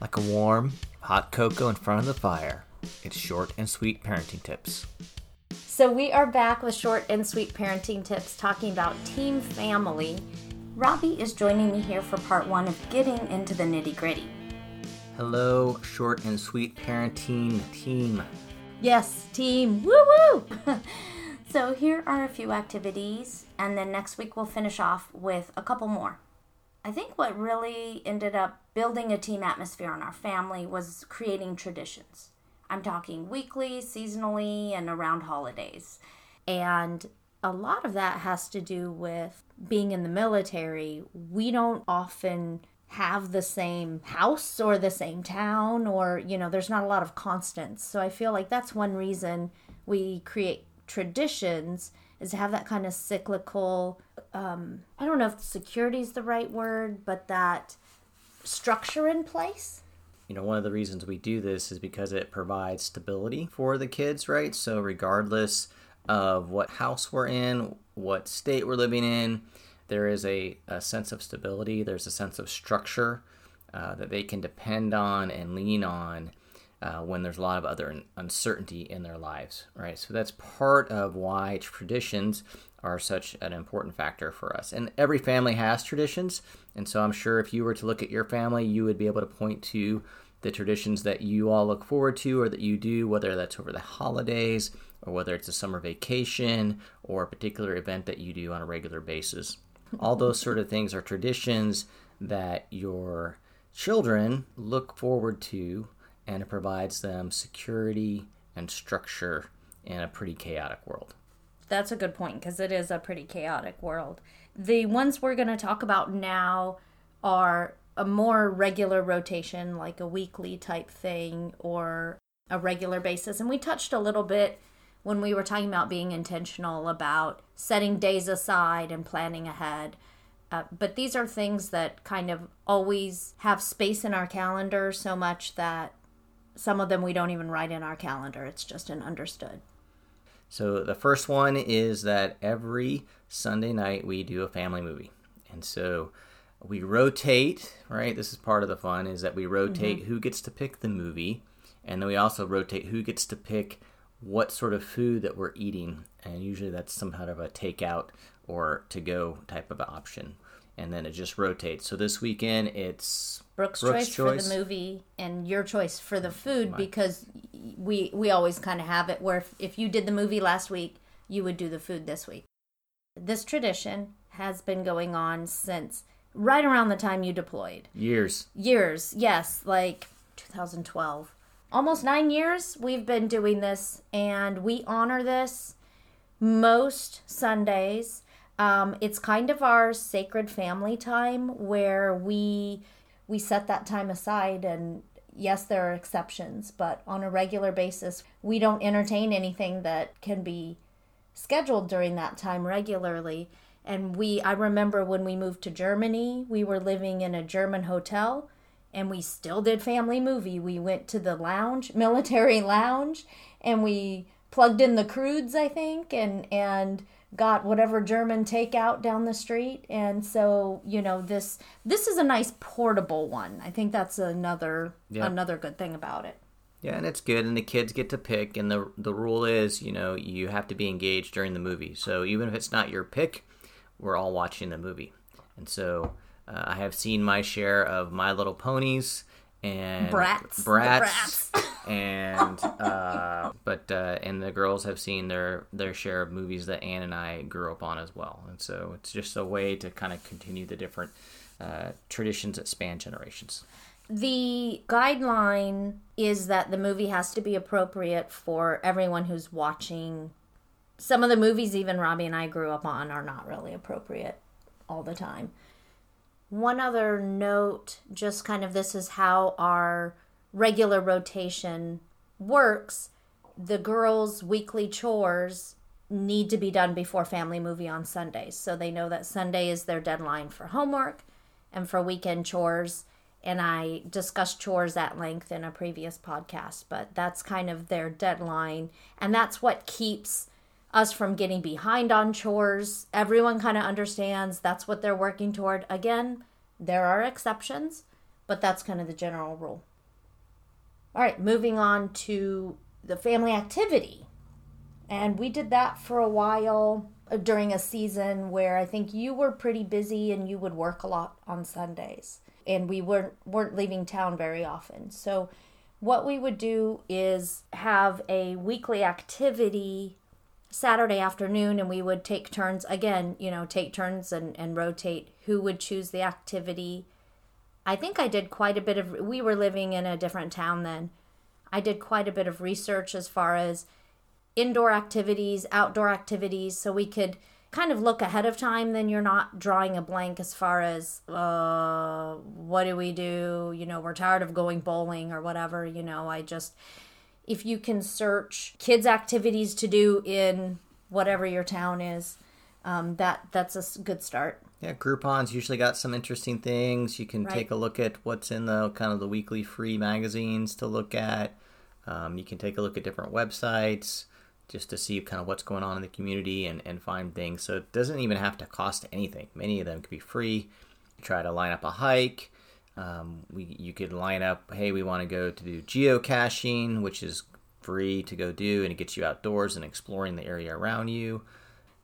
Like a warm, hot cocoa in front of the fire, it's short and sweet parenting tips. So, we are back with short and sweet parenting tips talking about team family. Robbie is joining me here for part one of getting into the nitty gritty. Hello, short and sweet parenting team. Yes, team. Woo woo! so, here are a few activities, and then next week we'll finish off with a couple more. I think what really ended up building a team atmosphere in our family was creating traditions. I'm talking weekly, seasonally, and around holidays. And a lot of that has to do with being in the military. We don't often have the same house or the same town, or, you know, there's not a lot of constants. So I feel like that's one reason we create traditions is to have that kind of cyclical um, i don't know if security is the right word but that structure in place. You know one of the reasons we do this is because it provides stability for the kids right? So regardless of what house we're in what state we're living in there is a, a sense of stability. There's a sense of structure uh, that they can depend on and lean on uh, when there's a lot of other uncertainty in their lives, right? So that's part of why traditions are such an important factor for us. And every family has traditions. And so I'm sure if you were to look at your family, you would be able to point to the traditions that you all look forward to or that you do, whether that's over the holidays or whether it's a summer vacation or a particular event that you do on a regular basis. All those sort of things are traditions that your children look forward to and it provides them security and structure in a pretty chaotic world. That's a good point because it is a pretty chaotic world. The ones we're going to talk about now are a more regular rotation, like a weekly type thing or a regular basis. And we touched a little bit when we were talking about being intentional about setting days aside and planning ahead. Uh, but these are things that kind of always have space in our calendar so much that some of them we don't even write in our calendar. It's just an understood. So the first one is that every Sunday night we do a family movie. And so we rotate, right? This is part of the fun is that we rotate mm-hmm. who gets to pick the movie and then we also rotate who gets to pick what sort of food that we're eating and usually that's some kind of a takeout or to go type of option and then it just rotates. So this weekend it's Brooks', Brooks choice, choice, for the movie and your choice for the oh food because we we always kind of have it where if, if you did the movie last week, you would do the food this week. This tradition has been going on since right around the time you deployed. Years. Years, yes, like 2012. Almost nine years we've been doing this, and we honor this most Sundays um, it's kind of our sacred family time where we we set that time aside and yes there are exceptions but on a regular basis we don't entertain anything that can be scheduled during that time regularly. And we i remember when we moved to germany we were living in a german hotel and we still did family movie. We went to the lounge military lounge and we plugged in the crudes i think and and got whatever German takeout down the street. And so, you know, this this is a nice portable one. I think that's another yeah. another good thing about it. Yeah, and it's good, and the kids get to pick. And the the rule is, you know, you have to be engaged during the movie. So even if it's not your pick, we're all watching the movie. And so uh, I have seen my share of My Little Ponies and Bratz, Bratz, Bratz. and uh, but uh, and the girls have seen their their share of movies that Anne and I grew up on as well, and so it's just a way to kind of continue the different uh, traditions that span generations. The guideline is that the movie has to be appropriate for everyone who's watching. Some of the movies, even Robbie and I grew up on, are not really appropriate all the time. One other note, just kind of this is how our regular rotation works, the girls' weekly chores need to be done before family movie on Sundays. So they know that Sunday is their deadline for homework and for weekend chores. And I discussed chores at length in a previous podcast, but that's kind of their deadline. And that's what keeps us from getting behind on chores. Everyone kind of understands that's what they're working toward. Again, there are exceptions, but that's kind of the general rule. All right, moving on to the family activity. And we did that for a while uh, during a season where I think you were pretty busy and you would work a lot on Sundays. And we weren't weren't leaving town very often. So what we would do is have a weekly activity Saturday afternoon and we would take turns again, you know, take turns and, and rotate who would choose the activity. I think I did quite a bit of we were living in a different town then. I did quite a bit of research as far as indoor activities, outdoor activities, so we could kind of look ahead of time. Then you're not drawing a blank as far as, uh, what do we do? You know, we're tired of going bowling or whatever. You know, I just, if you can search kids' activities to do in whatever your town is, um, that that's a good start. Yeah, Groupon's usually got some interesting things. You can Right. take a look at what's in the kind of the weekly free magazines to look at. Um, you can take a look at different websites just to see kind of what's going on in the community and, and find things. So it doesn't even have to cost anything. Many of them could be free. Try to line up a hike. Um, we you could line up. Hey, we want to go to do geocaching, which is free to go do, and it gets you outdoors and exploring the area around you.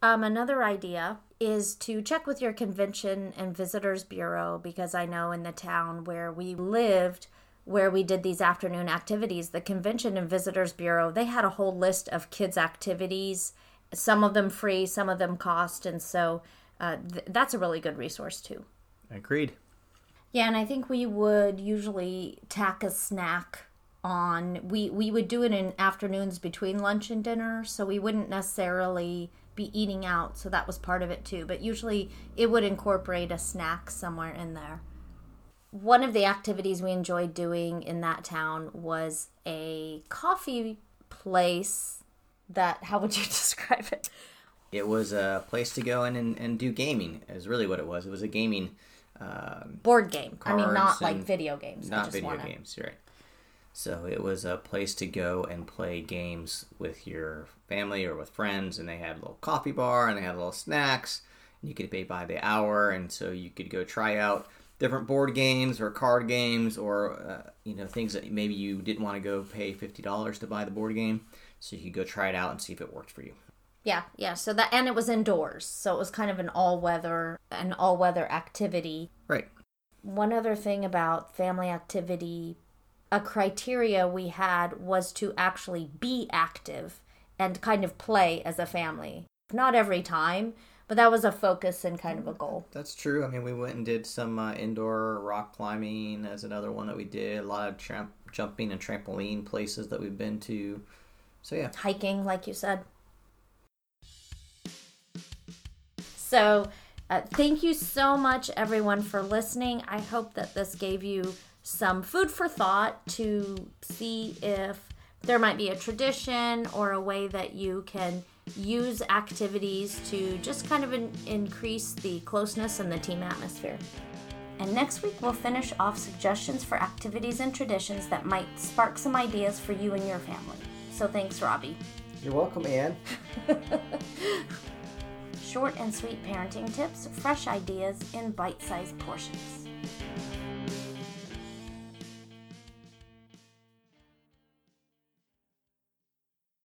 Um, another idea is to check with your convention and visitors bureau because I know in the town where we lived, where we did these afternoon activities, the convention and visitors bureau they had a whole list of kids' activities, some of them free, some of them cost, and so uh, th- that's a really good resource too. Agreed. Yeah, and I think we would usually tack a snack on. We we would do it in afternoons between lunch and dinner, so we wouldn't necessarily be eating out. So that was part of it too. But usually it would incorporate a snack somewhere in there. One of the activities we enjoyed doing in that town was a coffee place that how would you describe it? it was a place to go in and, and do gaming is really what it was it was a gaming um, Board game. I mean not like video games. Not just video wanna- games right so it was a place to go and play games with your family or with friends and they had a little coffee bar and they had little snacks and you could pay by the hour and so you could go try out different board games or card games or uh, you know things that maybe you didn't want to go pay $50 to buy the board game so you could go try it out and see if it worked for you Yeah, yeah. So that and it was indoors, so it was kind of an all weather an all weather activity. right One other thing about family activity, a criteria we had was to actually be active and kind of play as a family. Not every time, but that was a focus and kind of a goal. That's true. I mean, we went and did some uh, indoor rock climbing as another one that we did. A lot of tramp- jumping and trampoline places that we've been to. So yeah, Hiking, like you said. So, uh, thank you so much, everyone, for listening. I hope that this gave you some food for thought to see if there might be a tradition or a way that you can use activities to just kind of in- increase the closeness and the team atmosphere. And next week, we'll finish off suggestions for activities and traditions that might spark some ideas for you and your family. So, thanks, Robbie. you're welcome, Anne. Short and sweet parenting tips, fresh ideas in bite sized portions.